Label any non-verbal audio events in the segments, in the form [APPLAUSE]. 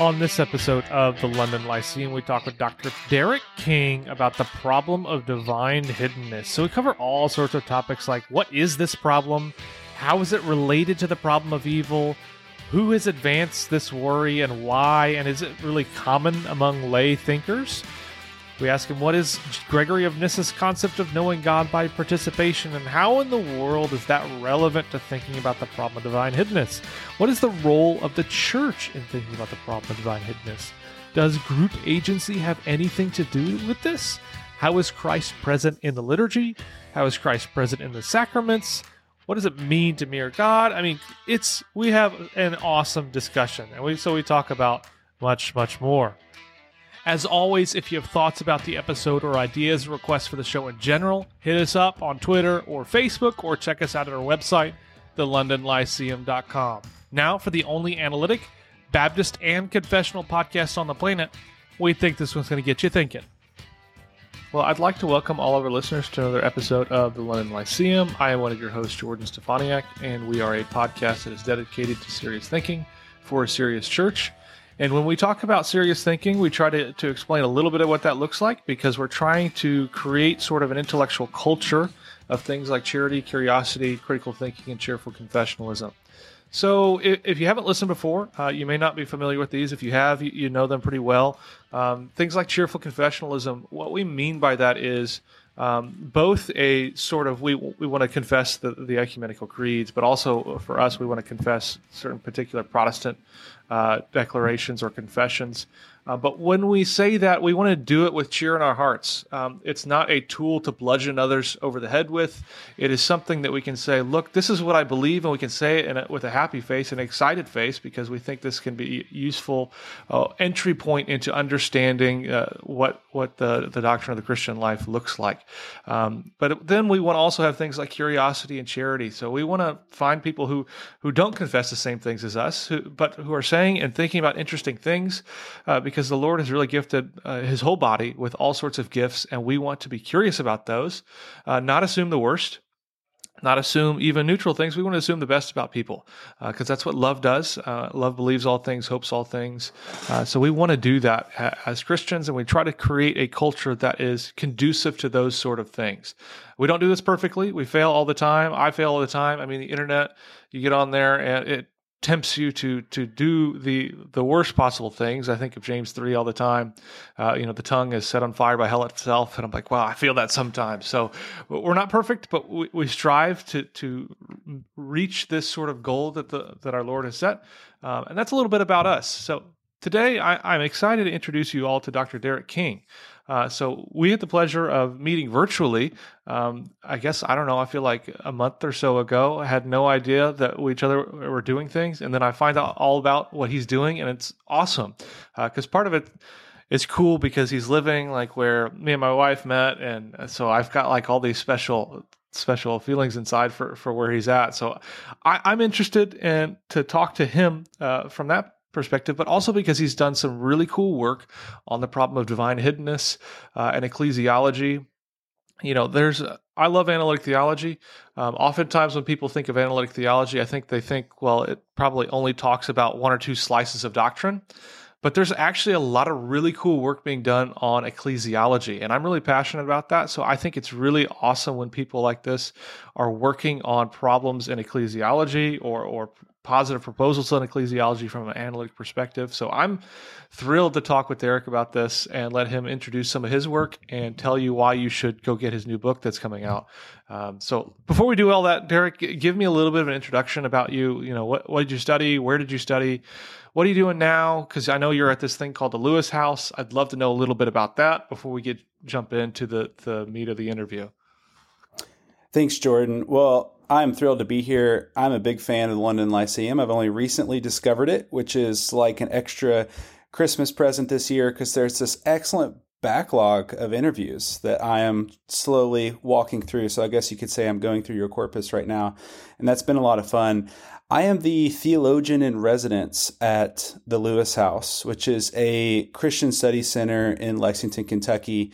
On this episode of the London Lyceum, we talk with Dr. Derek King about the problem of divine hiddenness. So we cover all sorts of topics like what is this problem? How is it related to the problem of evil? Who has advanced this worry and why? And is it really common among lay thinkers? We ask him what is Gregory of Nyssa's concept of knowing God by participation, and how in the world is that relevant to thinking about the problem of divine hiddenness? What is the role of the church in thinking about the problem of divine hiddenness? Does group agency have anything to do with this? How is Christ present in the liturgy? How is Christ present in the sacraments? What does it mean to mirror God? I mean, it's we have an awesome discussion, and we so we talk about much, much more. As always, if you have thoughts about the episode or ideas or requests for the show in general, hit us up on Twitter or Facebook or check us out at our website, thelondonlyceum.com. Now, for the only analytic, Baptist, and confessional podcast on the planet, we think this one's going to get you thinking. Well, I'd like to welcome all of our listeners to another episode of the London Lyceum. I am one of your hosts, Jordan Steffaniak, and we are a podcast that is dedicated to serious thinking for a serious church. And when we talk about serious thinking, we try to, to explain a little bit of what that looks like because we're trying to create sort of an intellectual culture of things like charity, curiosity, critical thinking, and cheerful confessionalism. So, if, if you haven't listened before, uh, you may not be familiar with these. If you have, you, you know them pretty well. Um, things like cheerful confessionalism, what we mean by that is um, both a sort of we we want to confess the, the ecumenical creeds, but also for us we want to confess certain particular Protestant uh, declarations or confessions. Uh, but when we say that, we want to do it with cheer in our hearts. Um, it's not a tool to bludgeon others over the head with. It is something that we can say, look, this is what I believe, and we can say it a, with a happy face, an excited face, because we think this can be useful uh, entry point into understanding uh, what what the, the doctrine of the Christian life looks like. Um, but then we want to also have things like curiosity and charity. So we want to find people who who don't confess the same things as us, who, but who are saying and thinking about interesting things, uh, because the Lord has really gifted uh, His whole body with all sorts of gifts, and we want to be curious about those, uh, not assume the worst not assume even neutral things. We want to assume the best about people because uh, that's what love does. Uh, love believes all things, hopes all things. Uh, so we want to do that as Christians, and we try to create a culture that is conducive to those sort of things. We don't do this perfectly. We fail all the time. I fail all the time. I mean, the internet, you get on there and it tempts you to to do the the worst possible things. I think of James three all the time. Uh, you know, the tongue is set on fire by hell itself, and I'm like, wow, I feel that sometimes. So we're not perfect, but we, we strive to to reach this sort of goal that the that our Lord has set, um, and that's a little bit about us. So today, I, I'm excited to introduce you all to Dr. Derek King. Uh, so we had the pleasure of meeting virtually. Um, I guess I don't know. I feel like a month or so ago. I had no idea that we each other were doing things, and then I find out all about what he's doing, and it's awesome because uh, part of it is cool because he's living like where me and my wife met, and so I've got like all these special special feelings inside for for where he's at. So I, am interested in to talk to him uh, from that perspective, but also because he's done some really cool work on the problem of divine hiddenness uh, and ecclesiology. You know, there's I love analytic theology. Um, oftentimes, when people think of analytic theology, I think they think, well, it probably only talks about one or two slices of doctrine. But there's actually a lot of really cool work being done on ecclesiology, and I'm really passionate about that. So I think it's really awesome when people like this are working on problems in ecclesiology or or positive proposals on ecclesiology from an analytic perspective. So I'm thrilled to talk with Derek about this and let him introduce some of his work and tell you why you should go get his new book that's coming out. Um, so before we do all that, Derek, give me a little bit of an introduction about you. You know, what, what did you study? Where did you study? What are you doing now? Because I know you're at this thing called the Lewis House. I'd love to know a little bit about that before we get jump into the the meat of the interview. Thanks, Jordan. Well, I'm thrilled to be here. I'm a big fan of the London Lyceum. I've only recently discovered it, which is like an extra Christmas present this year because there's this excellent backlog of interviews that I am slowly walking through. So I guess you could say I'm going through your corpus right now. And that's been a lot of fun. I am the theologian in residence at the Lewis House, which is a Christian study center in Lexington, Kentucky.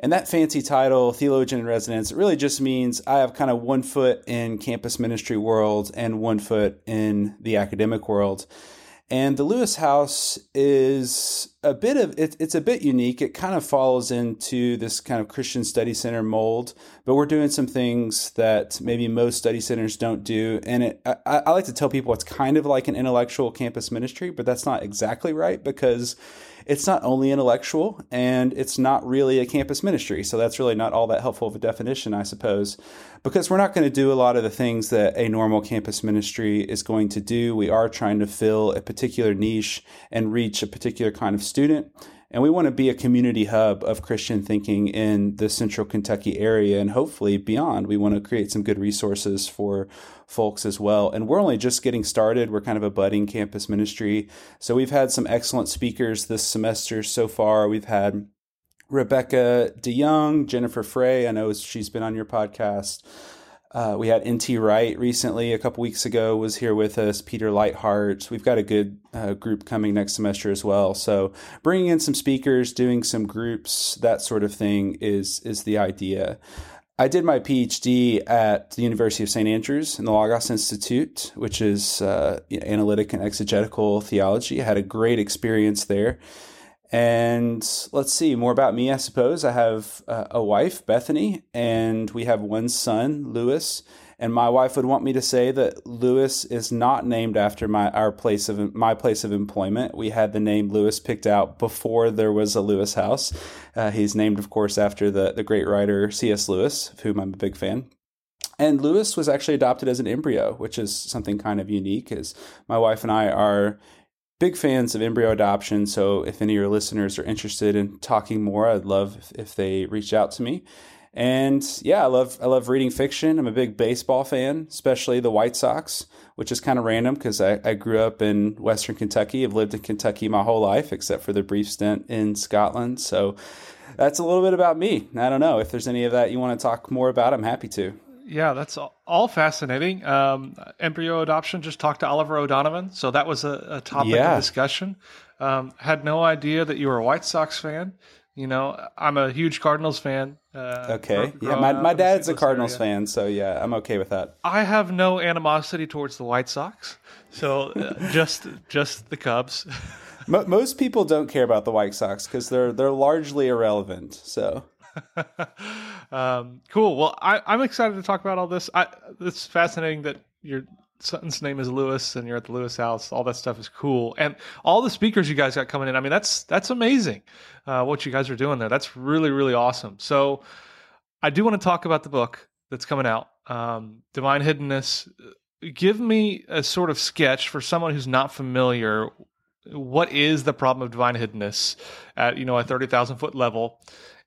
And that fancy title, theologian in residence, really just means I have kind of one foot in campus ministry world and one foot in the academic world. And the Lewis House is a bit of it, it's a bit unique. It kind of falls into this kind of Christian study center mold, but we're doing some things that maybe most study centers don't do. And it, I, I like to tell people it's kind of like an intellectual campus ministry, but that's not exactly right because it's not only intellectual and it's not really a campus ministry. So that's really not all that helpful of a definition, I suppose, because we're not going to do a lot of the things that a normal campus ministry is going to do. We are trying to fill a particular niche and reach a particular kind of student. And we want to be a community hub of Christian thinking in the central Kentucky area and hopefully beyond. We want to create some good resources for folks as well. And we're only just getting started. We're kind of a budding campus ministry. So we've had some excellent speakers this semester so far. We've had Rebecca DeYoung, Jennifer Frey. I know she's been on your podcast. Uh, we had NT Wright recently, a couple weeks ago, was here with us. Peter Leithart. We've got a good uh, group coming next semester as well. So bringing in some speakers, doing some groups, that sort of thing is is the idea. I did my PhD at the University of St. Andrews in the Logos Institute, which is uh, analytic and exegetical theology. I had a great experience there. And let's see more about me. I suppose I have uh, a wife, Bethany, and we have one son, Lewis. And my wife would want me to say that Lewis is not named after my our place of my place of employment. We had the name Lewis picked out before there was a Lewis House. Uh, he's named, of course, after the the great writer C.S. Lewis, of whom I'm a big fan. And Lewis was actually adopted as an embryo, which is something kind of unique. As my wife and I are big fans of embryo adoption. So if any of your listeners are interested in talking more, I'd love if, they reach out to me. And yeah, I love I love reading fiction. I'm a big baseball fan, especially the White Sox, which is kind of random because I, I grew up in Western Kentucky. I've lived in Kentucky my whole life, except for the brief stint in Scotland. So that's a little bit about me. I don't know if there's any of that you want to talk more about. I'm happy to yeah, that's all fascinating. Um, embryo adoption. Just talked to Oliver O'Donovan, so that was a, a topic yeah. of discussion. Um, had no idea that you were a White Sox fan. You know, I'm a huge Cardinals fan. Uh, okay, yeah, my, my dad's a Cardinals area. fan, so yeah, I'm okay with that. I have no animosity towards the White Sox, so uh, [LAUGHS] just just the Cubs. [LAUGHS] Most people don't care about the White Sox because they're they're largely irrelevant. So [LAUGHS] um, cool. Well, I, am excited to talk about all this. I, it's fascinating that your son's name is Lewis and you're at the Lewis House. All that stuff is cool, and all the speakers you guys got coming in. I mean, that's that's amazing. Uh, what you guys are doing there. That's really really awesome. So, I do want to talk about the book that's coming out, um, Divine Hiddenness. Give me a sort of sketch for someone who's not familiar what is the problem of divine hiddenness at you know a 30,000 foot level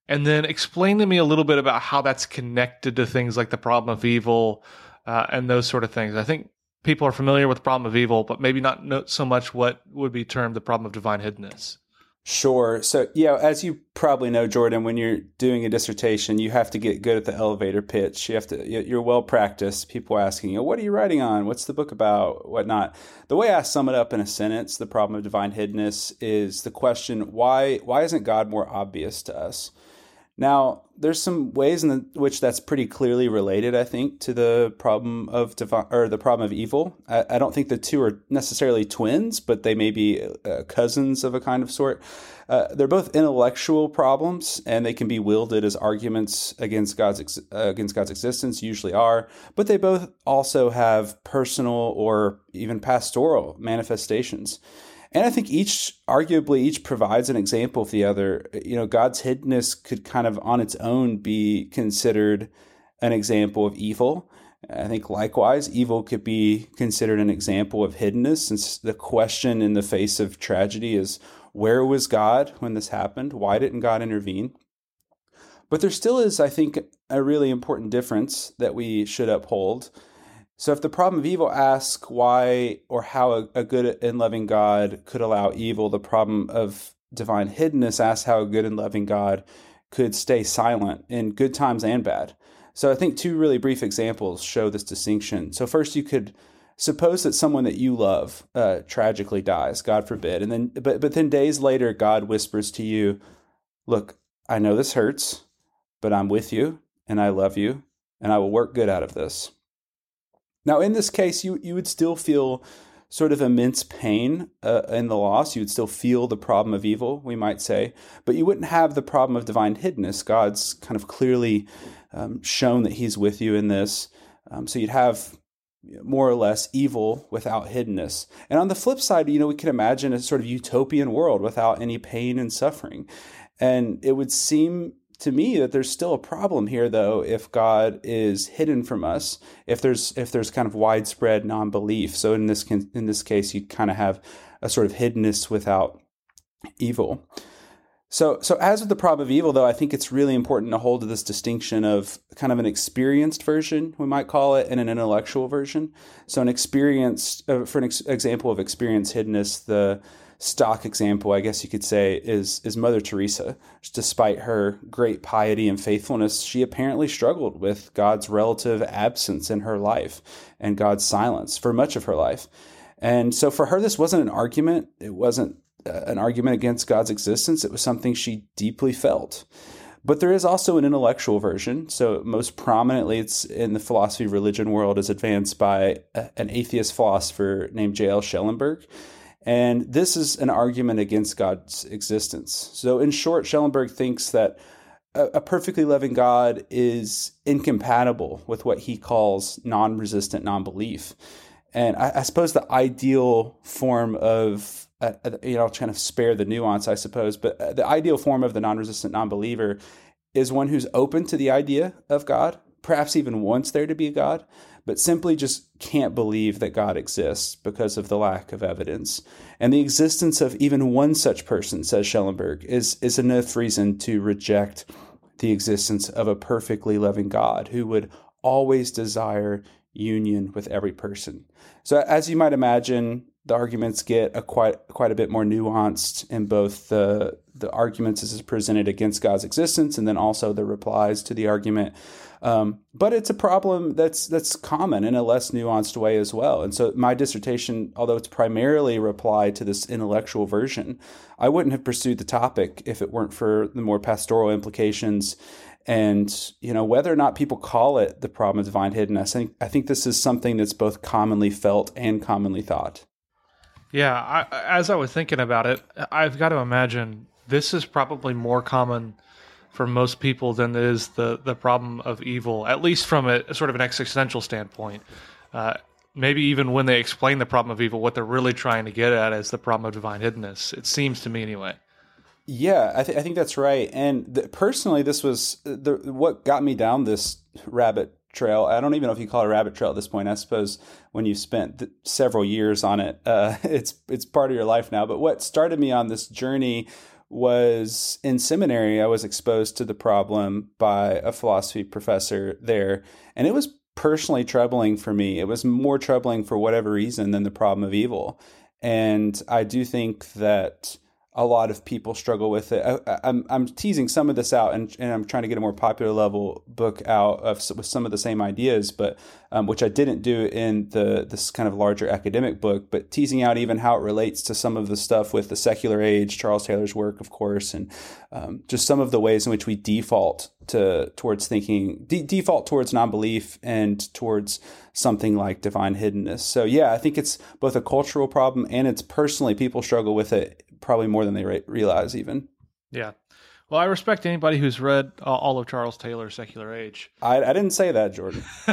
and then explain to me a little bit about how that's connected to things like the problem of evil uh, and those sort of things. I think people are familiar with the problem of evil, but maybe not so much what would be termed the problem of divine hiddenness. Sure. So, yeah, as you probably know, Jordan, when you're doing a dissertation, you have to get good at the elevator pitch. You have to, you're well practiced. People asking you, what are you writing on? What's the book about? Whatnot. The way I sum it up in a sentence, the problem of divine hiddenness is the question, why, why isn't God more obvious to us? Now, there's some ways in the, which that's pretty clearly related, I think, to the problem of divine or the problem of evil. I, I, don't think the two are necessarily twins, but they may be uh, cousins of a kind of sort. Uh, they're both intellectual problems, and they can be wielded as arguments against God's ex- uh, against God's existence. Usually are, but they both also have personal or even pastoral manifestations. And I think each, arguably, each provides an example of the other. You know, God's hiddenness could kind of on its own be considered an example of evil. I think likewise, evil could be considered an example of hiddenness, since the question in the face of tragedy is where was God when this happened? Why didn't God intervene? But there still is, I think, a really important difference that we should uphold so, if the problem of evil asks why or how a, a, good and loving God could allow evil, the problem of divine hiddenness asks how a good and loving God could stay silent in good times and bad. So, I think two really brief examples show this distinction. So, first, you could suppose that someone that you love uh, tragically dies, God forbid, and then but but then days later, God whispers to you, "Look, I know this hurts, but I'm with you, and I love you, and I will work good out of this." Now, in this case, you, you would still feel sort of immense pain uh, in the loss. You would still feel the problem of evil, we might say, but you wouldn't have the problem of divine hiddenness. God's kind of clearly um, shown that He's with you in this. Um, so you'd have more or less evil without hiddenness. And on the flip side, you know, we can imagine a sort of utopian world without any pain and suffering. And it would seem to me that there's still a problem here though if God is hidden from us, if there's if there's kind of widespread non-belief. So in this in this case you kind of have a sort of hiddenness without evil. So, so as with the problem of evil, though, I think it's really important to hold to this distinction of kind of an experienced version, we might call it, and an intellectual version. So, an experienced, uh, for an ex- example of experienced hiddenness, the stock example, I guess you could say, is is Mother Teresa. Despite her great piety and faithfulness, she apparently struggled with God's relative absence in her life and God's silence for much of her life. And so, for her, this wasn't an argument. It wasn't uh, an argument against God's existence. It was something she deeply felt. But there is also an intellectual version. So, most prominently, it's in the philosophy religion world, is advanced by uh, an atheist philosopher named J.L. Schellenberg. And this is an argument against God's existence. So, in short, Schellenberg thinks that a perfectly loving God is incompatible with what he calls non resistant non belief. And I, I, suppose the ideal form of uh, uh, you know, kind of spare the nuance, I suppose, but uh, the ideal form of the non resistant non believer is one who's open to the idea of God, perhaps even wants there to be a God, but simply just can't believe that God exists because of the lack of evidence. And the existence of even one such person, says Schellenberg, is, is enough reason to reject the existence of a perfectly loving God who would always desire union with every person. So, as you might imagine, the arguments get a quite quite a bit more nuanced in both the the arguments as is presented against God's existence and then also the replies to the argument. Um, but it's a problem that's that's common in a less nuanced way as well. And so my dissertation, although it's primarily reply to this intellectual version, I wouldn't have pursued the topic if it weren't for the more pastoral implications and you know whether or not people call it the problem of divine hiddenness I think, I think this is something that's both commonly felt and commonly thought yeah, I, as I was thinking about it, I've got to imagine this is probably more common for most people than is the the problem of evil, at least from a, a sort of an existential standpoint. Uh, maybe even when they explain the problem of evil, what they're really trying to get at is the problem of divine hiddenness. It seems to me, anyway. Yeah, I, th- I think that's right. And the, personally, this was the, what got me down this rabbit trail. I don't even know if you call it a rabbit trail at this point. I suppose when you've spent th- several years on it, uh, [LAUGHS] it's it's part of your life now. But what started me on this journey was in seminary. I was exposed to the problem by a philosophy professor there, and it was personally troubling for me. It was more troubling for whatever reason than the problem of evil. And I do think that a lot of people struggle with it. I, am I'm, I'm teasing some of this out, and, and I'm trying to get a more popular level book out of with some of the same ideas, but um, which I didn't do in the this kind of larger academic book. But teasing out even how it relates to some of the stuff with the secular age, Charles Taylor's work, of course, and um, just some of the ways in which we default to towards thinking de- default towards non-belief and towards something like divine hiddenness. So yeah, I think it's both a cultural problem and it's personally people struggle with it probably more than they re- realize even. Yeah. Well, I respect anybody who's read uh, all of Charles Taylor's Secular Age. I, I didn't say that, Jordan. [LAUGHS]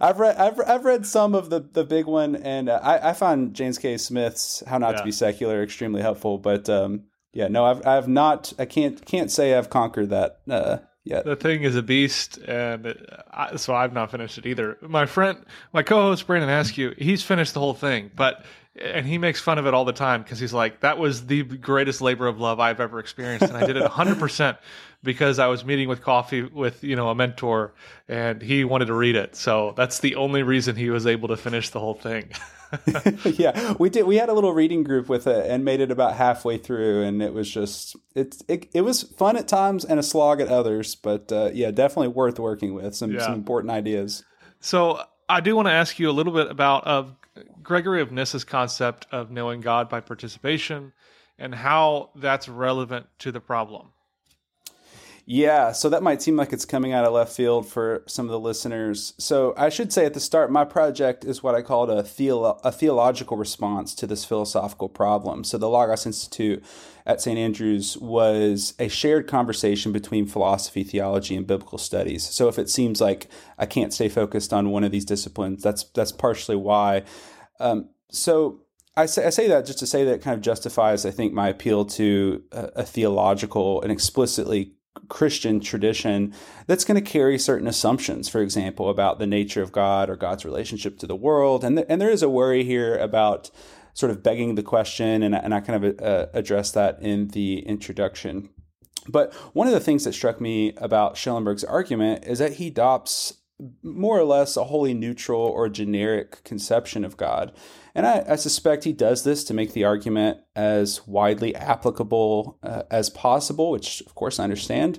I've read I've, I've read some of the, the big one, and uh, I, I find James K. Smith's How Not yeah. to Be Secular extremely helpful. But um, yeah, no, I've I've not I can't can't say I've conquered that uh, yet. The thing is a beast, and I, so I've not finished it either. My friend, my co-host Brandon Askew, he's finished the whole thing, but and he makes fun of it all the time because he's like, "That was the greatest labor of love I've ever experienced," and I did it 100 percent because I was meeting with coffee with you know a mentor, and he wanted to read it. So that's the only reason he was able to finish the whole thing. [LAUGHS] [LAUGHS] yeah, we did. We had a little reading group with it and made it about halfway through, and it was just it it, it was fun at times and a slog at others, but uh, yeah, definitely worth working with. Some yeah. some important ideas. So I do want to ask you a little bit about of Gregory of Nyssa's concept of knowing God by participation and how that's relevant to the problem. Yeah, so that might seem like it's coming out of left field for some of the listeners. So I should say at the start, my project is what I called a, theolo- a theological response to this philosophical problem. So the Logos Institute at St. Andrews was a shared conversation between philosophy, theology, and biblical studies. So if it seems like I can't stay focused on one of these disciplines, that's that's partially why. Um, so I say, I say that just to say that it kind of justifies, I think, my appeal to a, a theological and explicitly Christian tradition that's going to carry certain assumptions, for example, about the nature of God or God's relationship to the world. And, and there is a worry here about sort of begging the question, and, and I kind of uh, address that in the introduction. But one of the things that struck me about Schellenberg's argument is that he adopts more or less a wholly neutral or generic conception of God. And I, I, suspect he does this to make the argument as widely applicable uh, as possible, which of course I understand.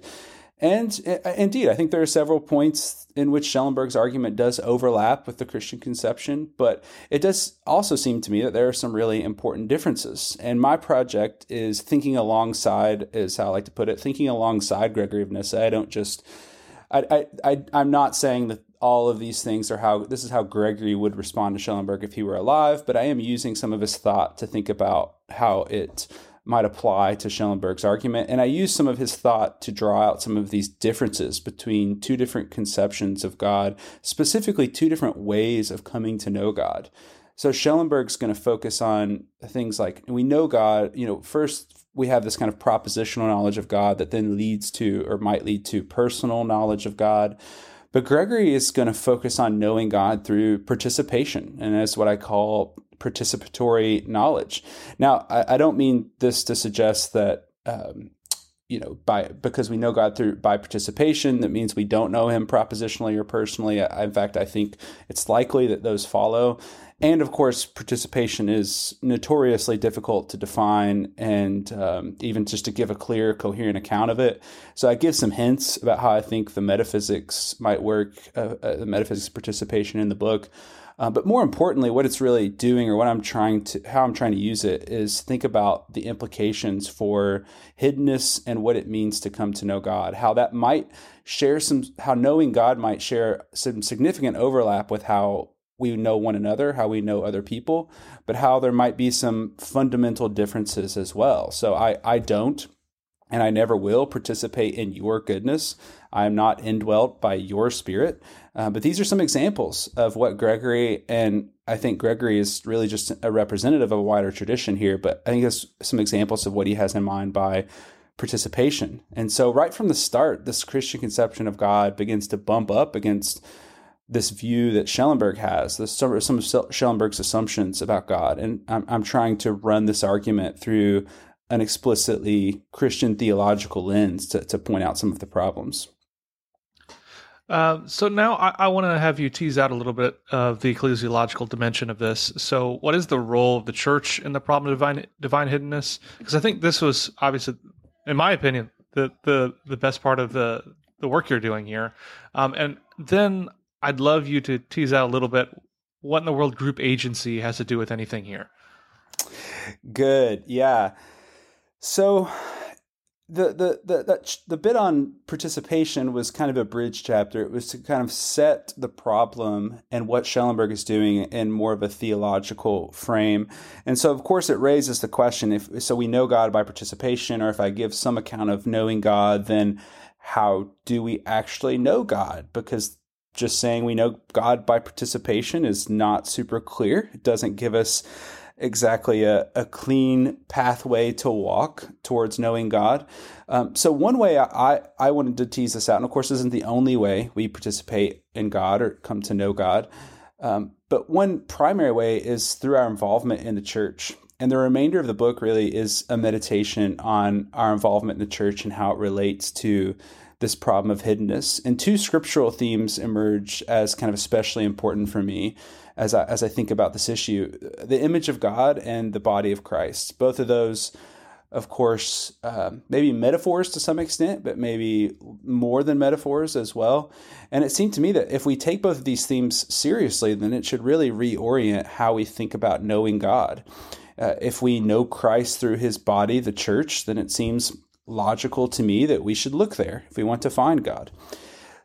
And uh, indeed, I think there are several points in which Schellenberg's argument does overlap with the Christian conception, but it does also seem to me that there are some really important differences. And my project is thinking alongside, is how I like to put it, thinking alongside Gregory of Nyssa. I don't just I, I, I I'm not saying that all of these things are how this is how Gregory would respond to Schellenberg if he were alive, but I am using some of his thought to think about how it might apply to Schellenberg's argument. And I use some of his thought to draw out some of these differences between two different conceptions of God, specifically two different ways of coming to know God. So Schellenberg's going to focus on things like we know God, you know, first we have this kind of propositional knowledge of God that then leads to or might lead to personal knowledge of God. But Gregory is going to focus on knowing God through participation, and that's what I call participatory knowledge. Now, I, I don't mean this to suggest that um, you know by because we know God through by participation that means we don't know Him propositionally or personally. I, in fact, I think it's likely that those follow. And of course, participation is notoriously difficult to define and um, even just to give a clear, coherent account of it. So I give some hints about how I think the metaphysics might work, uh, uh, the metaphysics participation in the book. Uh, but more importantly, what it's really doing, or what I'm trying to, how I'm trying to use it, is think about the implications for hiddenness and what it means to come to know God. How that might share some, how knowing God might share some significant overlap with how we know one another, how we know other people, but how there might be some fundamental differences as well. So I, I don't, and I never will participate in your goodness. I am not indwelt by your spirit. Uh, but these are some examples of what Gregory, and I think Gregory is really just a representative of a wider tradition here, but I think there's some examples of what he has in mind by participation. And so, right from the start, this Christian conception of God begins to bump up against this view that Schellenberg has, this, some, of Schellenberg's assumptions about God. And I'm, I'm trying to run this argument through an explicitly Christian theological lens to, to point out some of the problems. Uh, so now I, I want to have you tease out a little bit of the ecclesiological dimension of this. So, what is the role of the church in the problem of divine divine hiddenness? Because I think this was obviously, in my opinion, the the the best part of the the work you're doing here. Um, and then I'd love you to tease out a little bit what in the world group agency has to do with anything here. Good. Yeah. So the the the the, the bit on participation was kind of a bridge chapter. It was to kind of set the problem and what Schellenberg is doing in more of a theological frame. And so, of course, it raises the question: if so, we know God by participation, or if I give some account of knowing God, then how do we actually know God? Because just saying we know God by participation is not super clear. It doesn't give us exactly a, a clean pathway to walk towards knowing God. Um, so, one way I, I wanted to tease this out, and of course, isn't the only way we participate in God or come to know God, um, but one primary way is through our involvement in the church. And the remainder of the book really is a meditation on our involvement in the church and how it relates to this problem of hiddenness. And two scriptural themes emerge as kind of especially important for me as I, as I think about this issue the image of God and the body of Christ. Both of those, of course, uh, maybe metaphors to some extent, but maybe more than metaphors as well. And it seemed to me that if we take both of these themes seriously, then it should really reorient how we think about knowing God. Uh, if we know Christ through his body, the church, then it seems logical to me that we should look there if we want to find God.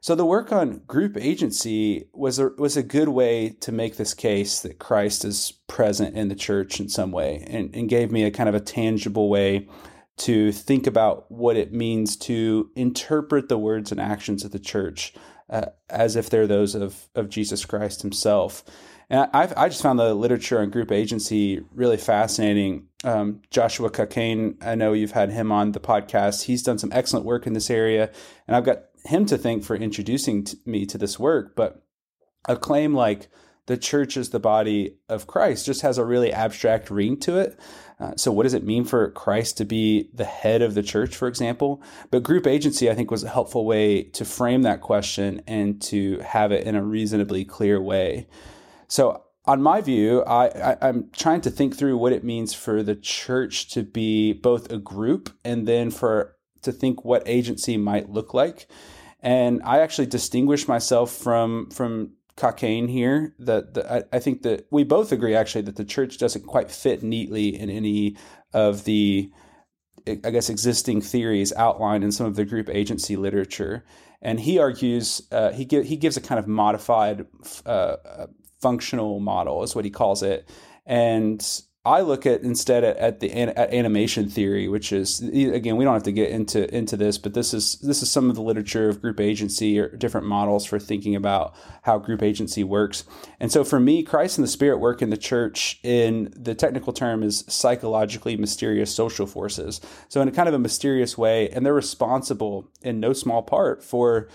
So the work on group agency was a, was a good way to make this case that Christ is present in the church in some way and, and gave me a kind of a tangible way to think about what it means to interpret the words and actions of the church uh, as if they're those of, of Jesus Christ himself. And I've, I just found the literature on group agency really fascinating. Um, Joshua Cockayne, I know you've had him on the podcast. He's done some excellent work in this area. And I've got him to thank for introducing me to this work, but a claim like the church is the body of Christ just has a really abstract ring to it. Uh, so, what does it mean for Christ to be the head of the church, for example? But group agency, I think, was a helpful way to frame that question and to have it in a reasonably clear way. So, on my view, I, I, am trying to think through what it means for the church to be both a group and then for to think what agency might look like. And I actually distinguish myself from from Cockayne here. That I, I think that we both agree actually that the church doesn't quite fit neatly in any of the I guess existing theories outlined in some of the group agency literature. And he argues uh, he give, he gives a kind of modified uh functional model is what he calls it, and I look at instead at, at the at animation theory, which is again we don't have to get into into this, but this is this is some of the literature of group agency or different models for thinking about how group agency works. And so for me, Christ and the Spirit work in the church in the technical term is psychologically mysterious social forces. So in a kind of a mysterious way, and they're responsible in no small part for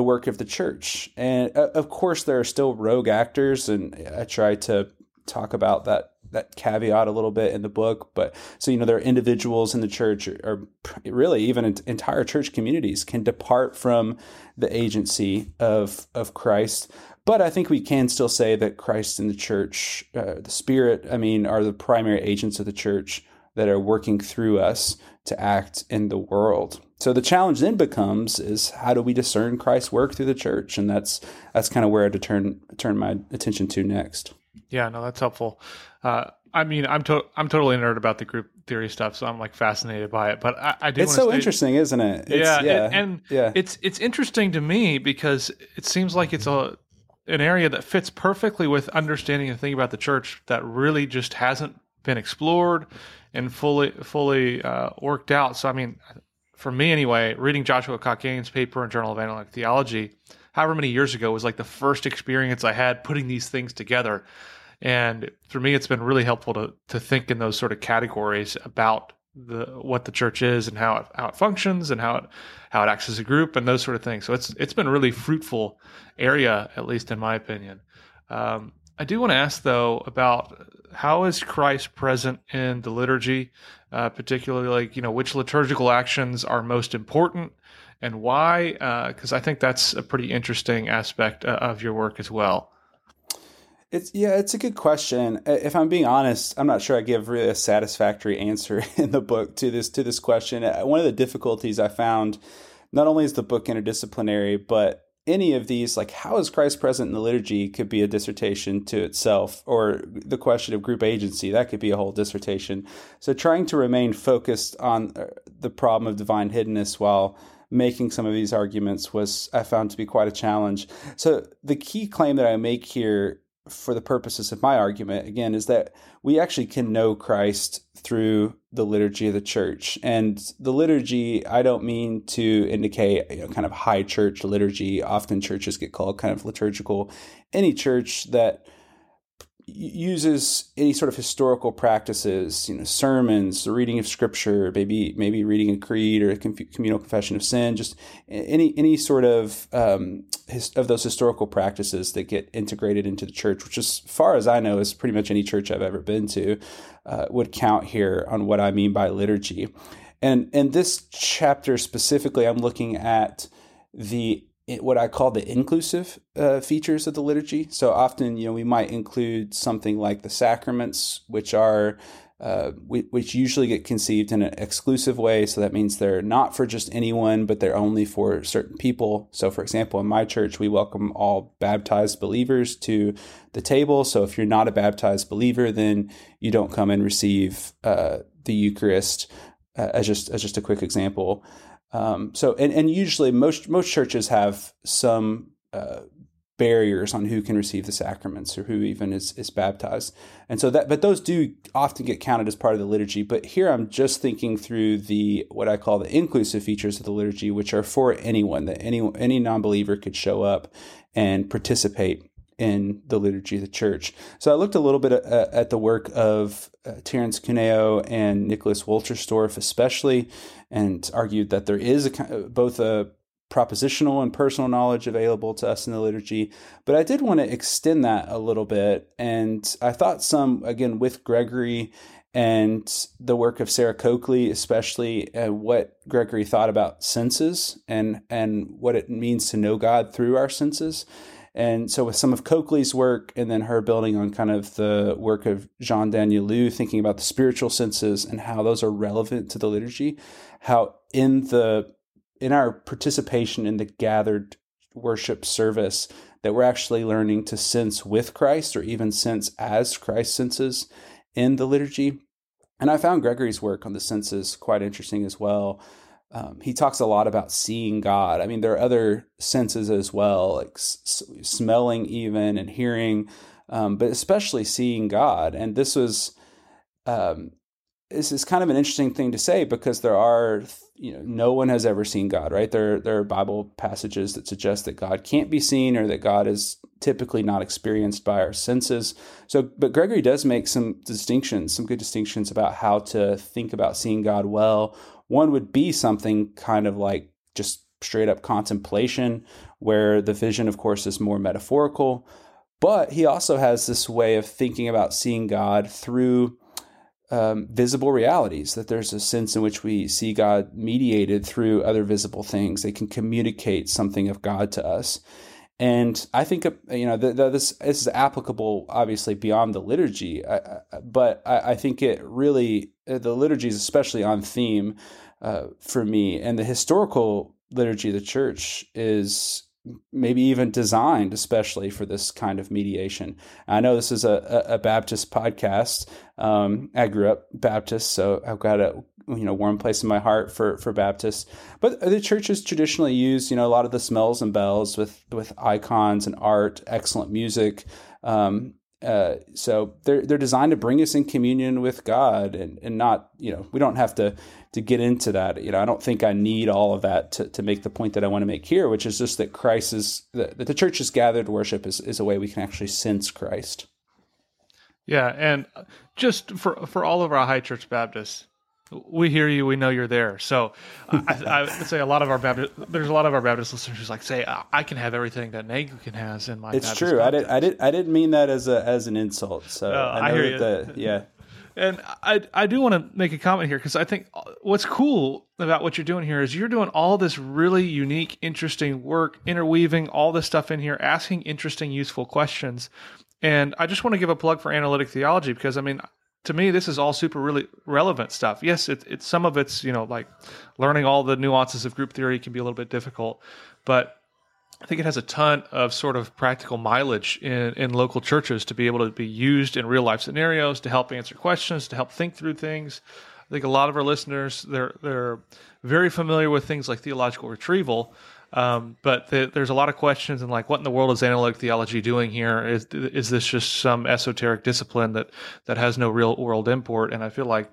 the work of the church. And uh, of course, there are still rogue actors, and I try to talk about that that caveat a little bit in the book. But so you know, there are individuals in the church, or, or really even entire church communities, can depart from the agency of of Christ. But I think we can still say that Christ and the church, uh, the Spirit, I mean, are the primary agents of the church that are working through us to act in the world. So the challenge then becomes is how do we discern Christ's work through the church, and that's that's kind of where I turn turn my attention to next. Yeah, no, that's helpful. Uh, I mean, I'm to- I'm totally nerd about the group theory stuff, so I'm like fascinated by it. But I, I do. It's so interesting, isn't it? It's, yeah, yeah, and, and yeah. it's it's interesting to me because it seems like it's a an area that fits perfectly with understanding and thinking about the church that really just hasn't been explored and fully fully uh, worked out. So I mean, for me anyway, reading Joshua Cockayne's paper in Journal of Analytic Theology, however many years ago, was like the first experience I had putting these things together. And for me, it's been really helpful to to think in those sort of categories about the what the church is and how it, how it functions and how it how it acts as a group and those sort of things. So it's it's been a really fruitful area, at least in my opinion. Um, I do want to ask though about how is Christ present in the liturgy, uh, particularly like you know which liturgical actions are most important and why? Because uh, I think that's a pretty interesting aspect uh, of your work as well. It's yeah, it's a good question. If I'm being honest, I'm not sure I give really a satisfactory answer [LAUGHS] in the book to this to this question. Uh, one of the difficulties I found, not only is the book interdisciplinary, but any of these, like how is Christ present in the liturgy, could be a dissertation to itself, or the question of group agency, that could be a whole dissertation. So trying to remain focused on uh, the problem of divine hiddenness while making some of these arguments was I found to be quite a challenge. So the key claim that I make here for the purposes of my argument again is that we actually can know Christ through the liturgy of the church. And the liturgy, I don't mean to indicate you know, kind of high church liturgy. Often churches get called kind of liturgical. Any church that uses any sort of historical practices, you know, sermons, the reading of scripture, maybe maybe reading a creed or a communal confession of sin, just any any sort of um, his, of those historical practices that get integrated into the church, which, as far as I know, is pretty much any church I've ever been to, uh, would count here on what I mean by liturgy. And in this chapter specifically, I'm looking at the what I call the inclusive uh, features of the liturgy. So often, you know, we might include something like the sacraments, which are uh, which usually get conceived in an exclusive way. So that means they're not for just anyone, but they're only for certain people. So, for example, in my church, we welcome all baptized believers to the table. So, if you're not a baptized believer, then you don't come and receive uh, the Eucharist uh, as just as just a quick example. Um, so and, and usually most most churches have some uh, barriers on who can receive the sacraments or who even is, is baptized. And so that, but those do often get counted as part of the liturgy. But here I'm just thinking through the, what I call the inclusive features of the liturgy, which are for anyone that any, any non-believer could show up and participate in the liturgy of the church. So I looked a little bit at, at the work of uh, Terence Cuneo and Nicholas Wolterstorff, especially, and argued that there is a, both a propositional and personal knowledge available to us in the liturgy. But I did want to extend that a little bit. And I thought some, again, with Gregory and the work of Sarah Coakley, especially uh, what Gregory thought about senses and, and what it means to know God through our senses. And so, with some of Coakley's work, and then her building on kind of the work of Jean Daniel Danielou, thinking about the spiritual senses and how those are relevant to the liturgy, how in the in our participation in the gathered worship service that we're actually learning to sense with Christ or even sense as Christ senses in the liturgy. And I found Gregory's work on the senses quite interesting as well. Um, he talks a lot about seeing God. I mean, there are other senses as well, like s- smelling, even and hearing, um, but especially seeing God. And this was um, this is kind of an interesting thing to say because there are you know no one has ever seen God, right? There there are Bible passages that suggest that God can't be seen or that God is typically not experienced by our senses. So but Gregory does make some distinctions, some good distinctions about how to think about seeing God well. One would be something kind of like just straight up contemplation where the vision of course is more metaphorical, but he also has this way of thinking about seeing God through um, visible realities, that there's a sense in which we see God mediated through other visible things. They can communicate something of God to us. And I think uh, you know the, the, this, this is applicable, obviously beyond the liturgy, I, I, but I, I, think it really uh, the liturgy is especially on theme uh, for me, and the historical liturgy of the church is maybe even designed especially for this kind of mediation. I know this is a, a Baptist podcast. Um, I grew up Baptist, so I've got a you know warm place in my heart for for Baptists. But the church has traditionally used you know a lot of the smells and bells with with icons and art, excellent music. Um, uh, so they're they're designed to bring us in communion with God, and and not you know we don't have to to get into that. You know, I don't think I need all of that to, to make the point that I want to make here, which is just that Christ is that the church's gathered worship is, is a way we can actually sense Christ. Yeah, and just for for all of our high church Baptists, we hear you. We know you're there. So I, I, would say a lot of our Baptist, there's a lot of our Baptist listeners who's like, say, I can have everything that an Anglican has in my. It's Baptist true. I did. I did. I didn't mean that as a as an insult. So no, I, I hear you. The, yeah. [LAUGHS] And I I do want to make a comment here because I think uh, what's cool about what you're doing here is you're doing all this really unique, interesting work, interweaving all this stuff in here, asking interesting, useful questions. And I just want to give a plug for analytic theology because I mean, to me, this is all super really relevant stuff. Yes, it, it's some of it's you know like learning all the nuances of group theory can be a little bit difficult, but I think it has a ton of sort of practical mileage in, in local churches to be able to be used in real life scenarios to help answer questions, to help think through things. I think a lot of our listeners they're they're very familiar with things like theological retrieval, um, but the, there's a lot of questions and like, what in the world is analytic theology doing here? Is is this just some esoteric discipline that that has no real world import? And I feel like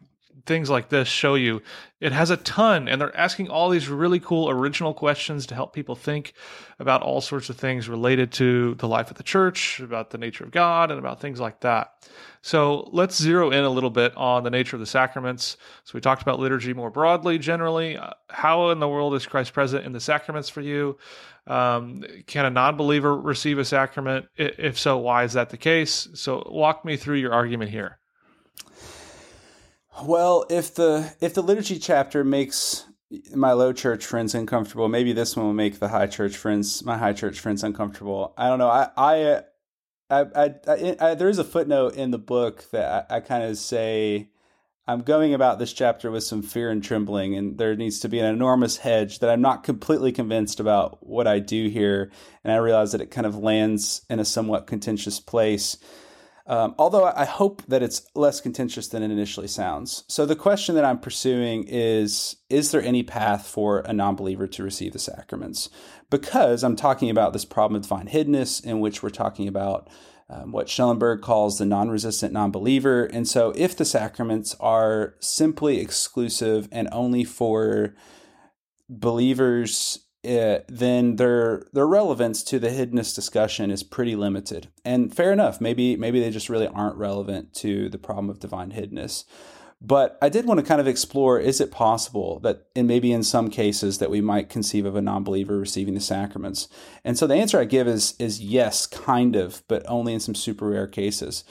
things like this show you. It has a ton and they're asking all these really cool original questions to help people think about all sorts of things related to the life of the church about the nature of god and about things like that. So let's zero in a little bit on the nature of the sacraments. So we talked about liturgy more broadly generally. Uh, how in the world is christ present in the sacraments for you? Um, can a non-believer receive a sacrament? If so why is that the case? So walk me through your argument here well, if the if the liturgy chapter makes my low church friends uncomfortable, maybe this one will make the high church friends, my high church friends, uncomfortable. I don't know. I I I, I, I, I there is a footnote in the book that I, I kind of say. I'm going about this chapter with some fear and trembling, and there needs to be an enormous hedge that I'm not completely convinced about what I do here. And I realize that it kind of lands in a somewhat contentious place. Um, although I hope that it's less contentious than it initially sounds. So the question that I'm pursuing is Is there any path for a non believer to receive the sacraments? Because I'm talking about this problem of divine hiddenness, in which we're talking about um, what Schellenberg calls the non resistant non believer. And so if the sacraments are simply exclusive and only for believers uh, then their their relevance to the hiddenness discussion is pretty limited. And fair enough, maybe maybe they just really aren't relevant to the problem of divine hiddenness. But I did want to kind of explore is it possible that, and maybe in some cases, that we might conceive of a non believer receiving the sacraments? And so the answer I give is, is yes, kind of, but only in some super rare cases.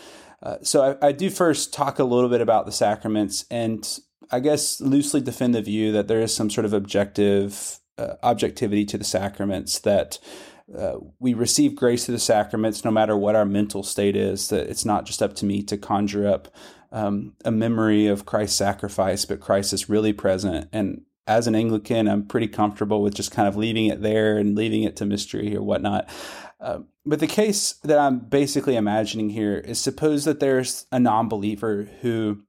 Uh, so I, I do first talk a little bit about the sacraments and I guess loosely defend the view that there is some sort of objective uh, objectivity to the sacraments that uh, we receive grace through the sacraments no matter what our mental state is that it's not just up to me to conjure up um, a memory of christ's sacrifice but christ is really present. And as an anglican i'm pretty comfortable with just kind of leaving it there and leaving it to mystery or whatnot. Uh, but the case that i'm basically imagining here is suppose that there's a non-believer who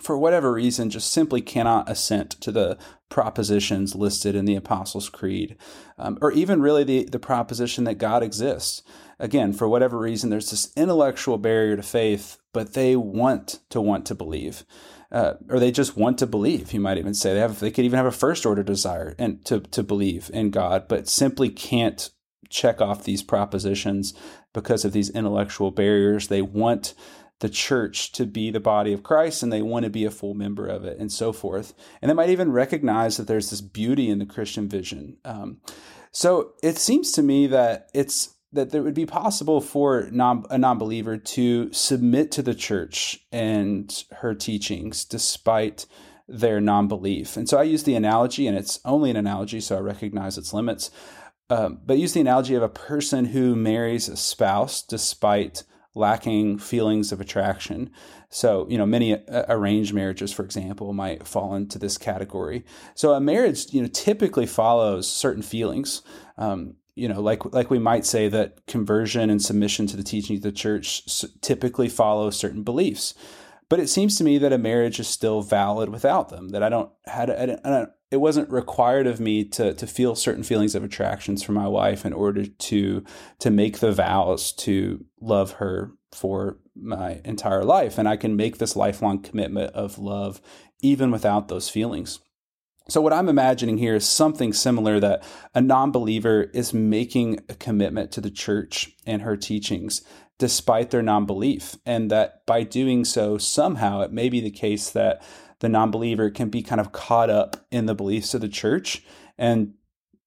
for whatever reason, just simply cannot assent to the propositions listed in the Apostles' Creed, um, or even really the, the proposition that God exists. Again, for whatever reason, there's this intellectual barrier to faith, but they want to want to believe. Uh, or they just want to believe. You might even say they have. They could even have a first order desire and to to believe in God, but simply can't check off these propositions because of these intellectual barriers. They want the church to be the body of Christ and they want to be a full member of it and so forth. And they might even recognize that there's this beauty in the Christian vision. Um, so it seems to me that it's that it would be possible for non, a non-believer to submit to the church and her teachings despite their non-belief. And so I use the analogy, and it's only an analogy, so I recognize its limits. Um, but use the analogy of a person who marries a spouse despite lacking feelings of attraction. So, you know, many uh, arranged marriages, for example, might fall into this category. So, a marriage, you know, typically follows certain feelings. Um, you know, like like we might say that conversion and submission to the teaching of the church typically follow certain beliefs. But it seems to me that a marriage is still valid without them. That I don't had I don't, it wasn't required of me to to feel certain feelings of attractions for my wife in order to to make the vows to love her for my entire life and I can make this lifelong commitment of love even without those feelings. So what I'm imagining here is something similar that a non-believer is making a commitment to the church and her teachings despite their non-belief and that by doing so somehow it may be the case that the non believer can be kind of caught up in the beliefs of the church and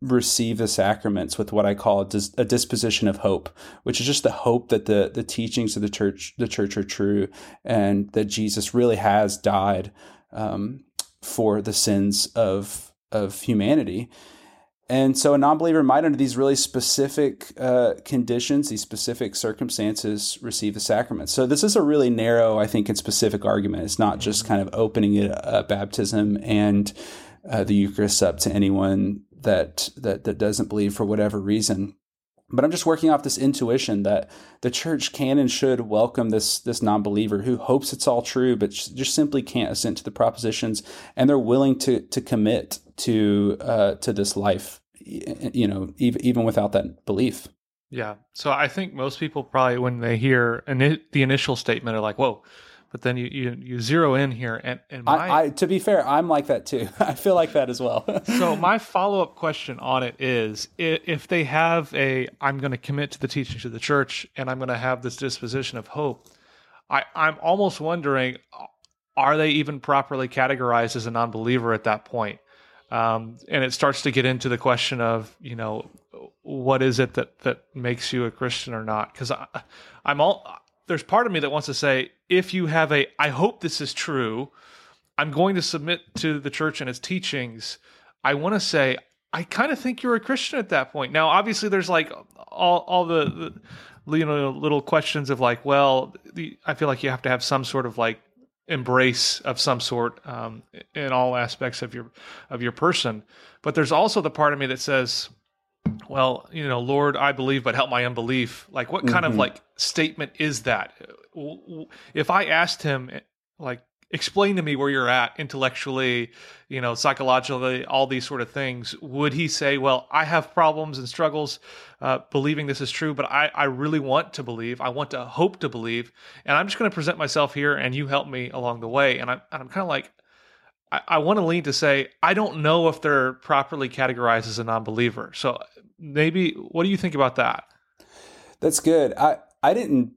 receive the sacraments with what I call a, dis- a, disposition of hope, which is just the hope that the the teachings of the church the church are true and that Jesus really has died um, for the sins of of humanity. And so a non believer might, under these really specific uh, conditions, these specific circumstances, receive the sacrament. So this is a really narrow, I think, and specific argument. It's not just kind of opening it uh, baptism and uh, the Eucharist up to anyone that, that that doesn't believe for whatever reason. But I'm just working off this intuition that the church can and should welcome this this non-believer who hopes it's all true, but just simply can't assent to the propositions, and they're willing to to commit to uh, to this life, you know, even even without that belief. Yeah. So I think most people probably when they hear the initial statement are like, "Whoa." but then you you, you zero in here and, and my, I, I, to be fair i'm like that too [LAUGHS] i feel like that as well so [LAUGHS] my follow-up question on it is if they have a i'm going to commit to the teachings of the church and i'm going to have this disposition of hope i i'm almost wondering are they even properly categorized as a non-believer at that point um, and it starts to get into the question of you know what is it that that makes you a christian or not because i'm all there's part of me that wants to say, if you have a, I hope this is true, I'm going to submit to the church and its teachings. I want to say, I kind of think you're a Christian at that point. Now, obviously, there's like all all the, the you know little questions of like, well, the, I feel like you have to have some sort of like embrace of some sort um, in all aspects of your of your person. But there's also the part of me that says, well, you know, Lord, I believe, but help my unbelief. Like, what kind mm-hmm. of like statement is that? If I asked him, like, explain to me where you're at intellectually, you know, psychologically, all these sort of things, would he say, well, I have problems and struggles uh, believing this is true, but I, I really want to believe, I want to hope to believe, and I'm just going to present myself here and you help me along the way. And I'm, and I'm kind of like, I, I want to lean to say, I don't know if they're properly categorized as a non believer. So maybe, what do you think about that? That's good. I, I didn't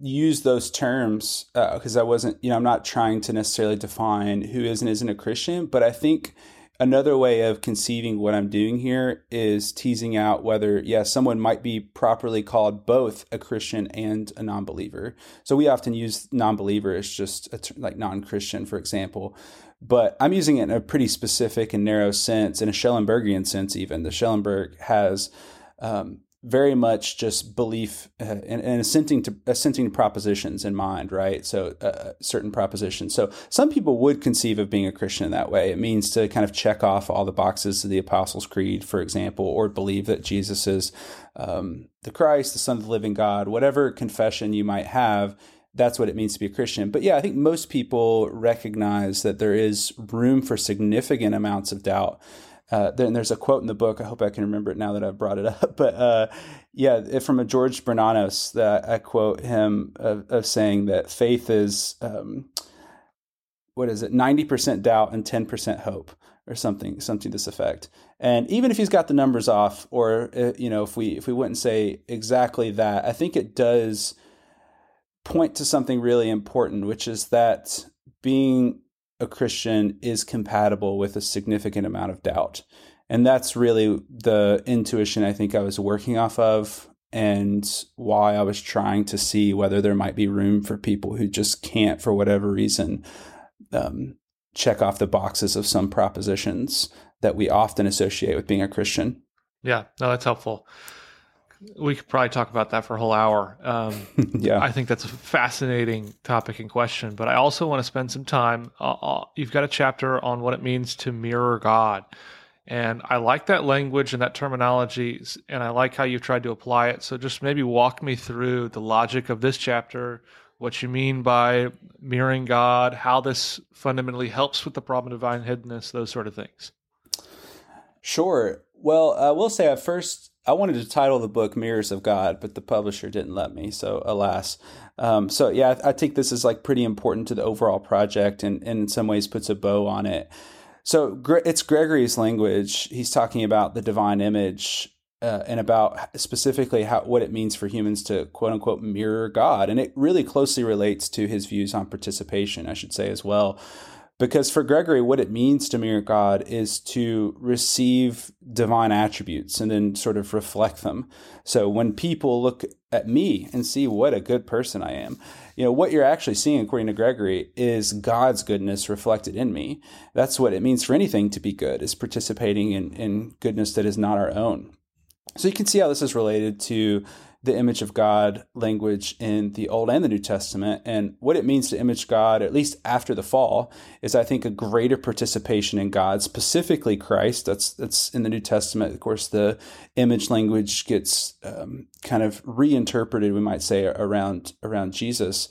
use those terms because uh, I wasn't, you know, I'm not trying to necessarily define who is and isn't a Christian, but I think another way of conceiving what I'm doing here is teasing out whether, yeah, someone might be properly called both a Christian and a non believer. So we often use non believer as just a, like non Christian, for example. But I'm using it in a pretty specific and narrow sense, in a Schellenbergian sense, even. The Schellenberg has um, very much just belief uh, and, and, assenting to assenting to propositions in mind, right? So uh, certain propositions. So some people would conceive of being a Christian in that way. It means to kind of check off all the boxes of the Apostles' Creed, for example, or believe that Jesus is um, the Christ, the Son of the Living God. Whatever confession you might have, that's what it means to be a Christian. But yeah, I think most people recognize that there is room for significant amounts of doubt uh, then there's a quote in the book. I hope I can remember it now that I've brought it [LAUGHS] up. But uh, yeah, from a George Bernanos that I quote him of, of saying that faith is um, what is it, ninety percent doubt and ten percent hope, or something, something to this effect. And even if he's got the numbers off, or uh, you know, if we if we wouldn't say exactly that, I think it does point to something really important, which is that being a Christian is compatible with a significant amount of doubt. And that's really the intuition I think I was working off of and why I was trying to see whether there might be room for people who just can't, for whatever reason, um, check off the boxes of some propositions that we often associate with being a Christian. Yeah, no, that's helpful we could probably talk about that for a whole hour. Um, [LAUGHS] yeah, I think that's a fascinating topic and question. But I also want to spend some time. Uh, uh, you've got a chapter on what it means to mirror God, and I like that language and that terminology, and I like how you've tried to apply it. So just maybe walk me through the logic of this chapter, what you mean by mirroring God, how this fundamentally helps with the problem of divine hiddenness, those sort of things. Sure. Well, I will say at first I wanted to title the book Mirrors of God, but the publisher didn't let me. So, alas. Um, so, yeah, I, I, think this is like pretty important to the overall project and, and in some ways puts a bow on it. So, it's Gregory's language. He's talking about the divine image uh, and about specifically how what it means for humans to quote unquote mirror God. And it really closely relates to his views on participation, I should say, as well. Because for Gregory, what it means to mirror God is to receive divine attributes and then sort of reflect them. So when people look at me and see what a good person I am, you know, what you're actually seeing, according to Gregory, is God's goodness reflected in me. That's what it means for anything to be good, is participating in, in goodness that is not our own. So you can see how this is related to the image of God language in the Old and the New Testament. And what it means to image God, at least after the fall, is I think a greater participation in God, specifically Christ. That's that's in the New Testament. Of course, the image language gets um, kind of reinterpreted, we might say, around around Jesus.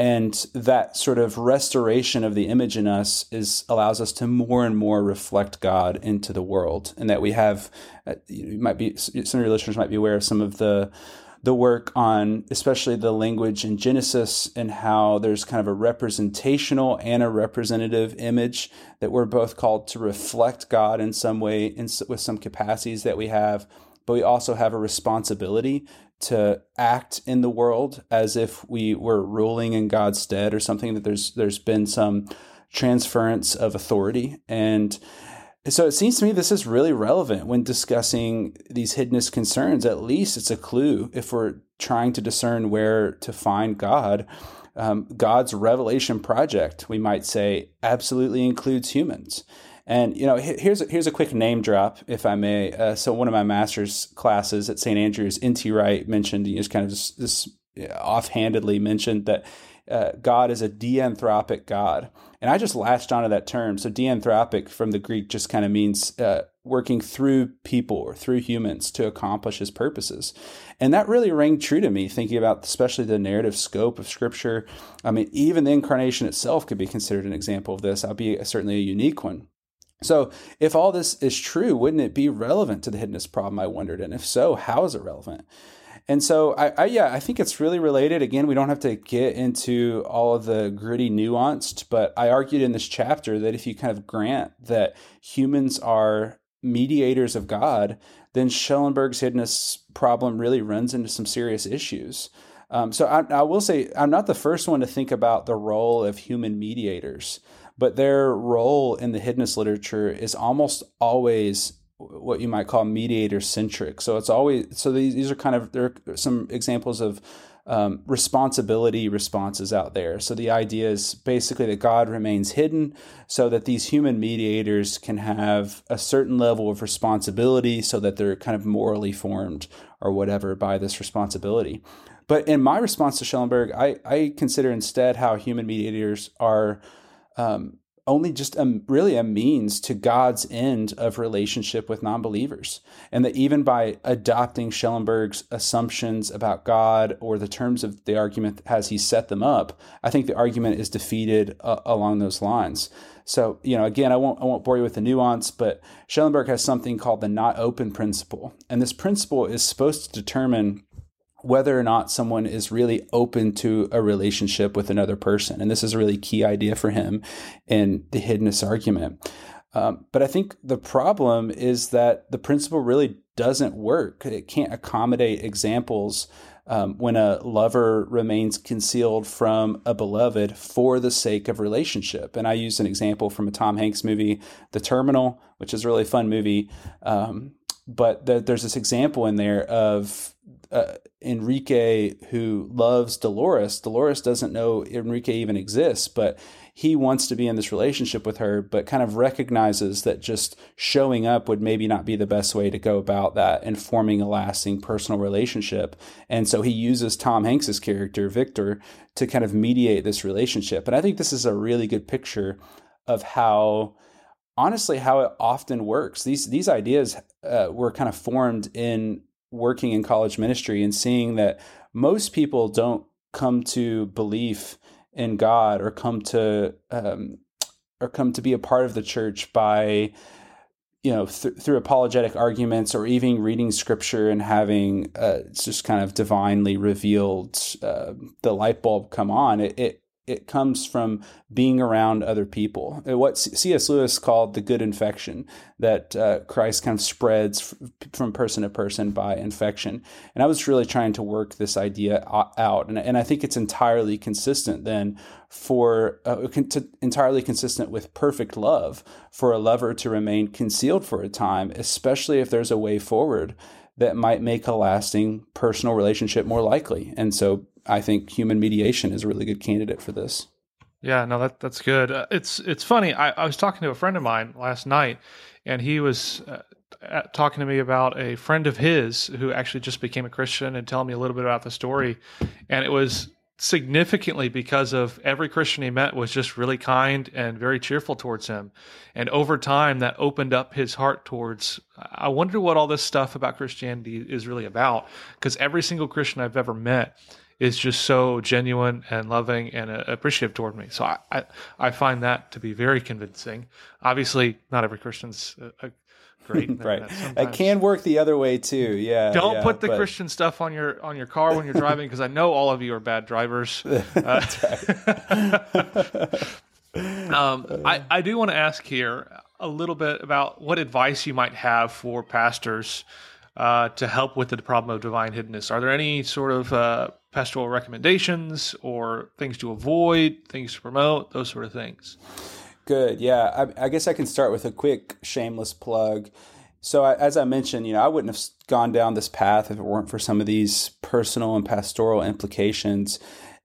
And that sort of restoration of the image in us is allows us to more and more reflect God into the world, and that we have. Uh, you might be some of your listeners might be aware of some of the the work on especially the language in Genesis and how there's kind of a representational and a representative image that we're both called to reflect God in some way in, with some capacities that we have, but we also have a responsibility to act in the world as if we were ruling in God's stead or something that there's there's been some transference of authority and so it seems to me this is really relevant when discussing these hiddenness concerns. At least it's a clue if we're trying to discern where to find God. Um, God's revelation project, we might say, absolutely includes humans. And you know, here's a, here's a quick name drop, if I may. Uh, so one of my master's classes at St. Andrews, N.T. Wright mentioned, he just kind of just, just offhandedly mentioned that uh, God is a de-anthropic God. And I just latched onto that term. So de-anthropic from the Greek just kind of means uh, working through people or through humans to accomplish his purposes. And that really rang true to me, thinking about especially the narrative scope of Scripture. I mean, even the incarnation itself could be considered an example of this, I'll be certainly a unique one. So, if all this is true, wouldn't it be relevant to the hiddenness problem? I wondered. And if so, how is it relevant? And so, I, I, yeah, I think it's really related. Again, we don't have to get into all of the gritty nuanced, but I argued in this chapter that if you kind of grant that humans are mediators of God, then Schellenberg's hiddenness problem really runs into some serious issues. Um, so I, I will say I'm not the first one to think about the role of human mediators, but their role in the hiddenness literature is almost always what you might call mediator centric. So it's always so these these are kind of there are some examples of um, responsibility responses out there. So the idea is basically that God remains hidden so that these human mediators can have a certain level of responsibility so that they're kind of morally formed or whatever by this responsibility. But in my response to Schellenberg, I, I consider instead how human mediators are um, only just a, really a means to God's end of relationship with non-believers. And that even by adopting Schellenberg's assumptions about God or the terms of the argument as he set them up, I think the argument is defeated uh, along those lines. So, you know, again, I won't I won't bore you with the nuance, but Schellenberg has something called the not open principle. And this principle is supposed to determine whether or not someone is really open to a relationship with another person. And this is a really key idea for him in the hiddenness argument. Um, but I think the problem is that the principle really doesn't work. It can't accommodate examples um, when a lover remains concealed from a beloved for the sake of relationship. And I used an example from a Tom Hanks movie, The Terminal, which is a really fun movie. Um, but the, there's this example in there of uh, Enrique who loves Dolores. Dolores doesn't know Enrique even exists, but he wants to be in this relationship with her, but kind of recognizes that just showing up would maybe not be the best way to go about that and forming a lasting personal relationship. And so he uses Tom Hanks's character, Victor, to kind of mediate this relationship. And I think this is a really good picture of how honestly how it often works. These these ideas uh, were kind of formed in working in college ministry and seeing that most people don't come to belief in God or come to um, or come to be a part of the church by you know th- through apologetic arguments or even reading scripture and having uh, just kind of divinely revealed uh, the light bulb come on it, it it comes from being around other people. What C.S. Lewis called the good infection, that uh, Christ kind of spreads from person to person by infection. And I was really trying to work this idea out. And, and I think it's entirely consistent then for, uh, to, entirely consistent with perfect love for a lover to remain concealed for a time, especially if there's a way forward that might make a lasting personal relationship more likely. And so I think human mediation is a really good candidate for this. Yeah, no, that that's good. Uh, it's it's funny. I, I was talking to a friend of mine last night, and he was uh, talking to me about a friend of his who actually just became a Christian and telling me a little bit about the story. And it was significantly because of every Christian he met was just really kind and very cheerful towards him. And over time, that opened up his heart towards. I wonder what all this stuff about Christianity is really about, because every single Christian I've ever met is just so genuine and loving and uh, appreciative toward me. So I, I, I find that to be very convincing. Obviously, not every Christian's uh, great. [LAUGHS] right. It can work the other way too. Yeah. Don't yeah, put the but... Christian stuff on your on your car when you're driving because I know all of you are bad drivers. [LAUGHS] Uh, [LAUGHS] um, I, I do want to ask here a little bit about what advice you might have for pastors uh, to help with the problem of divine hiddenness. Are there any sort of uh, pastoral recommendations or things to avoid, things to promote, those sort of things? Good. Yeah. I, I guess I can start with a quick shameless plug. So, I, as I mentioned, you know, I wouldn't have gone down this path if it weren't for some of these personal and pastoral implications.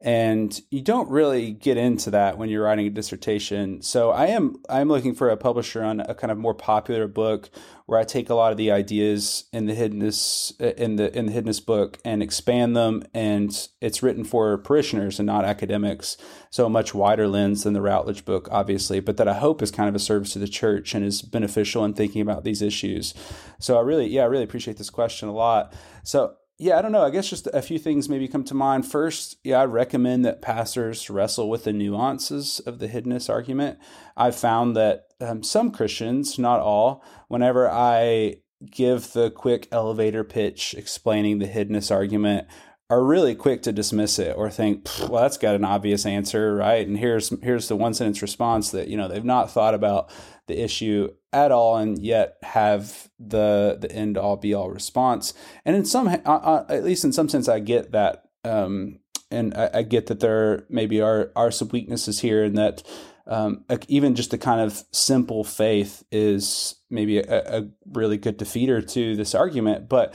And you don't really get into that when you're writing a dissertation. So I am I'm looking for a publisher on a kind of more popular book where I take a lot of the ideas in the hiddenness uh, in the in the hiddenness book and expand them, and it's written for parishioners and not academics. So a much wider lens than the Routledge book, obviously, but that I hope is kind of a service to the church and is beneficial in thinking about these issues. So I really, yeah, I really appreciate this question a lot. So yeah, I don't know. I guess just a few things maybe come to mind. First, yeah, I recommend that pastors wrestle with the nuances of the hiddenness argument. I've found that um, some Christians, not all, whenever I give the quick elevator pitch explaining the hiddenness argument, are really quick to dismiss it or think, well, that's got an obvious answer, right? And here's here's the one sentence response that you know they've not thought about the issue at all and yet have the the end all be all response and in some uh, uh, at least in some sense i get that um, and I, I, get that there maybe are are some weaknesses here and that um, even just a kind of simple faith is maybe a, a really good defeater to this argument but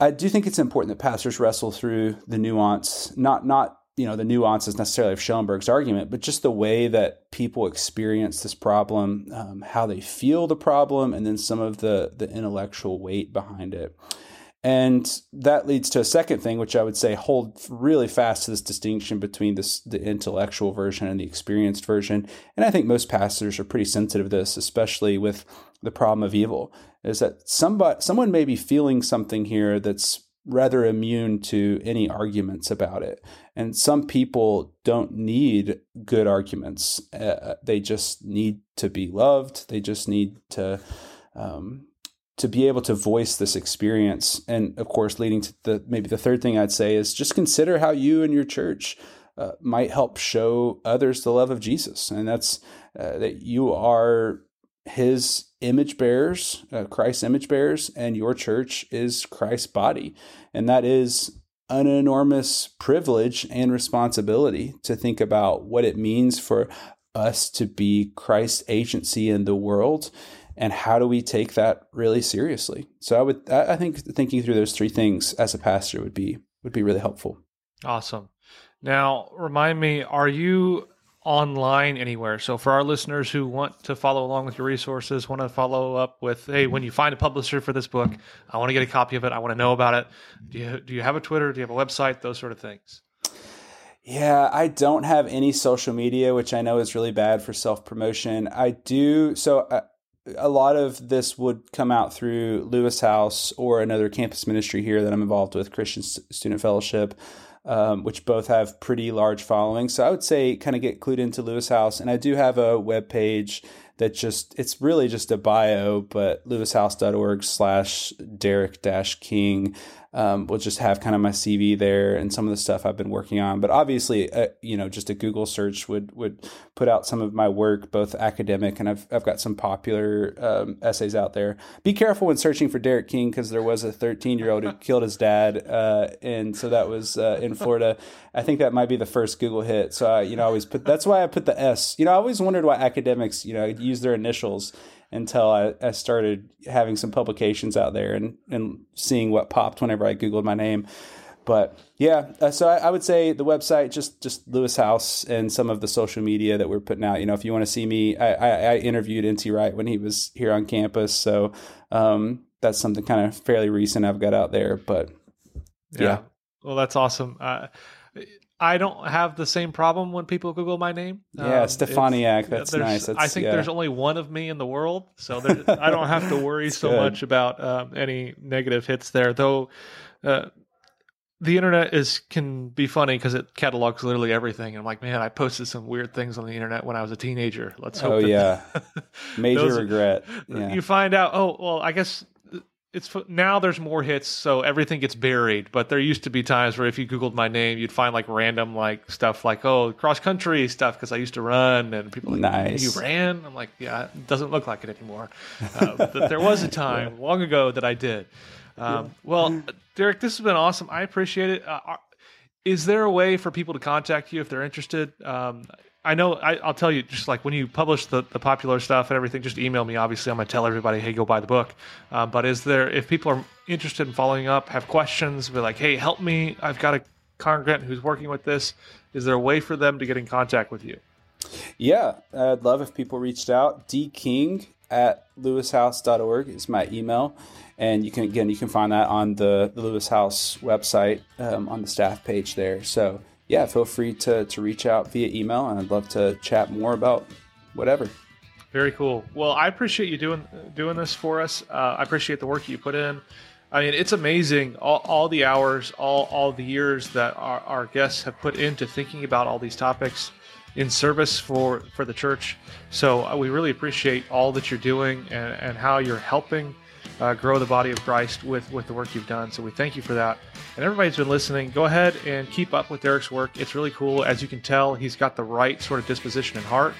I do think it's important that pastors wrestle through the nuance, not not you know the nuances necessarily of Schellenberg's argument, but just the way that people experience this problem, um, how they feel the problem, and then some of the the intellectual weight behind it. And that leads to a second thing, which I would say hold really fast to this distinction between this the intellectual version and the experienced version. And I think most pastors are pretty sensitive to this, especially with the problem of evil. Is that somebody someone may be feeling something here that's rather immune to any arguments about it. And some people don't need good arguments. Uh, they just need to be loved. They just need to um, to be able to voice this experience. And of course, leading to the maybe the third thing I'd say is just consider how you and your church uh, might help show others the love of Jesus, and that's uh, that you are his image bearers, uh, Christ's image bearers, and your church is Christ's body. And that is an enormous privilege and responsibility to think about what it means for us to be Christ's agency in the world and how do we take that really seriously. So i would i think thinking through those three things as a pastor would be would be really helpful. Awesome. Now remind me are you online anywhere. So for our listeners who want to follow along with your resources, want to follow up with, hey, when you find a publisher for this book, I want to get a copy of it. I want to know about it. Do you do you have a Twitter? Do you have a website? Those sort of things. Yeah, I don't have any social media, which I know is really bad for self promotion. I do so. Uh, a lot of this would come out through Lewis House or another campus ministry here that I'm involved with, Christian Student Fellowship um, which both have pretty large followings. So I would say kind of get clued into Lewis House. And I do have a web page that just it's really just a bio, but lewishouse.org slash Derek dash King um, will just have kind of my CV there and some of the stuff I've been working on. But obviously, uh, you know, just a Google search would would put out some of my work, both academic and I've I've got some popular um, essays out there. Be careful when searching for Derek King because there was a 13 year old who [LAUGHS] killed his dad, uh, and so that was uh, in Florida. I think that might be the first Google hit. So I, you know, I always put that's why I put the S. You know, I always wondered why academics, you know, use their initials until I, I started having some publications out there and, and seeing what popped whenever I Googled my name. But yeah, uh, so I, I, would say the website, just just Lewis House, and some of the social media that we're putting out. You know, if you want to see me, I, I, I interviewed NT Wright when he was here on campus, so um, that's something kind of fairly recent I've got out there. But yeah, yeah. well, that's awesome. Uh, I don't have the same problem when people Google my name. Yeah, um, Steffaniak. That's nice. That's, I think yeah. there's only one of me in the world, so [LAUGHS] I don't have to worry so good. much about um, any negative hits there. Though uh, the internet is can be funny because it catalogs literally everything. And I'm like, man, I posted some weird things on the internet when I was a teenager. Let's hope. Oh yeah, [LAUGHS] major regret. Yeah. You find out. Oh well, I guess it's now there's more hits, so everything gets buried. But there used to be times where if you Googled my name, you'd find like random like stuff like oh cross country stuff because I used to run, and people like nice. you ran. I'm like yeah, it doesn't look like it anymore. Uh, but there was a time [LAUGHS] long ago that I did. Um, well, Derek, this has been awesome. I appreciate it. Uh, is there a way for people to contact you if they're interested? Um, I know I, will tell you just like when you publish the, the popular stuff and everything, just email me. Obviously, I'm gonna tell everybody, hey, go buy the book. Uh, but is there if people are interested in following up, have questions, be like, hey, help me. I've got a congregant who's working with this, is there a way for them to get in contact with you? Yeah, I'd love if people reached out. D King at lewishouse.org is my email. And you can, again, you can find that on the, the Lewis House website um, on the staff page there. So, yeah, feel free to, to reach out via email, and I'd love to chat more about whatever. Very cool. Well, I appreciate you doing doing this for us. Uh, I appreciate the work you put in. I mean, it's amazing all, all the hours, all, all the years that our, our guests have put into thinking about all these topics in service for, for the church. So uh, we really appreciate all that you're doing and, and how you're helping uh, grow the body of Christ with, with the work you've done. So we thank you for that. And everybody's been listening. Go ahead and keep up with Derek's work. It's really cool. As you can tell, he's got the right sort of disposition and heart.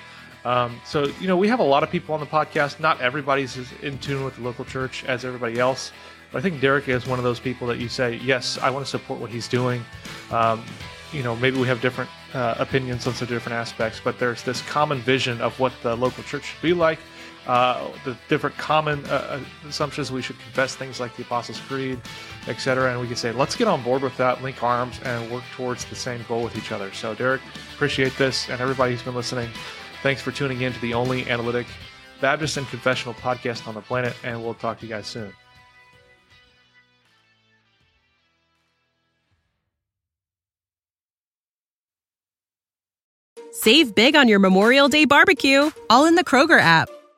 Um, so, you know, we have a lot of people on the podcast. Not everybody's as in tune with the local church as everybody else. But I think Derek is one of those people that you say, yes, I want to support what he's doing. Um, you know, maybe we have different uh, opinions on some different aspects, but there's this common vision of what the local church should be like. Uh, the different common uh, uh assumptions we should confess things like the Apostles' Creed, etc. And we can say, let's get on board with that, link arms, and work towards the same goal with each other. So, Derek, appreciate this, and everybody who's been listening. Thanks for tuning in to the only analytic Baptist and confessional podcast on the planet, and we'll talk to you guys soon. Save big on your Memorial Day barbecue, all in the Kroger app.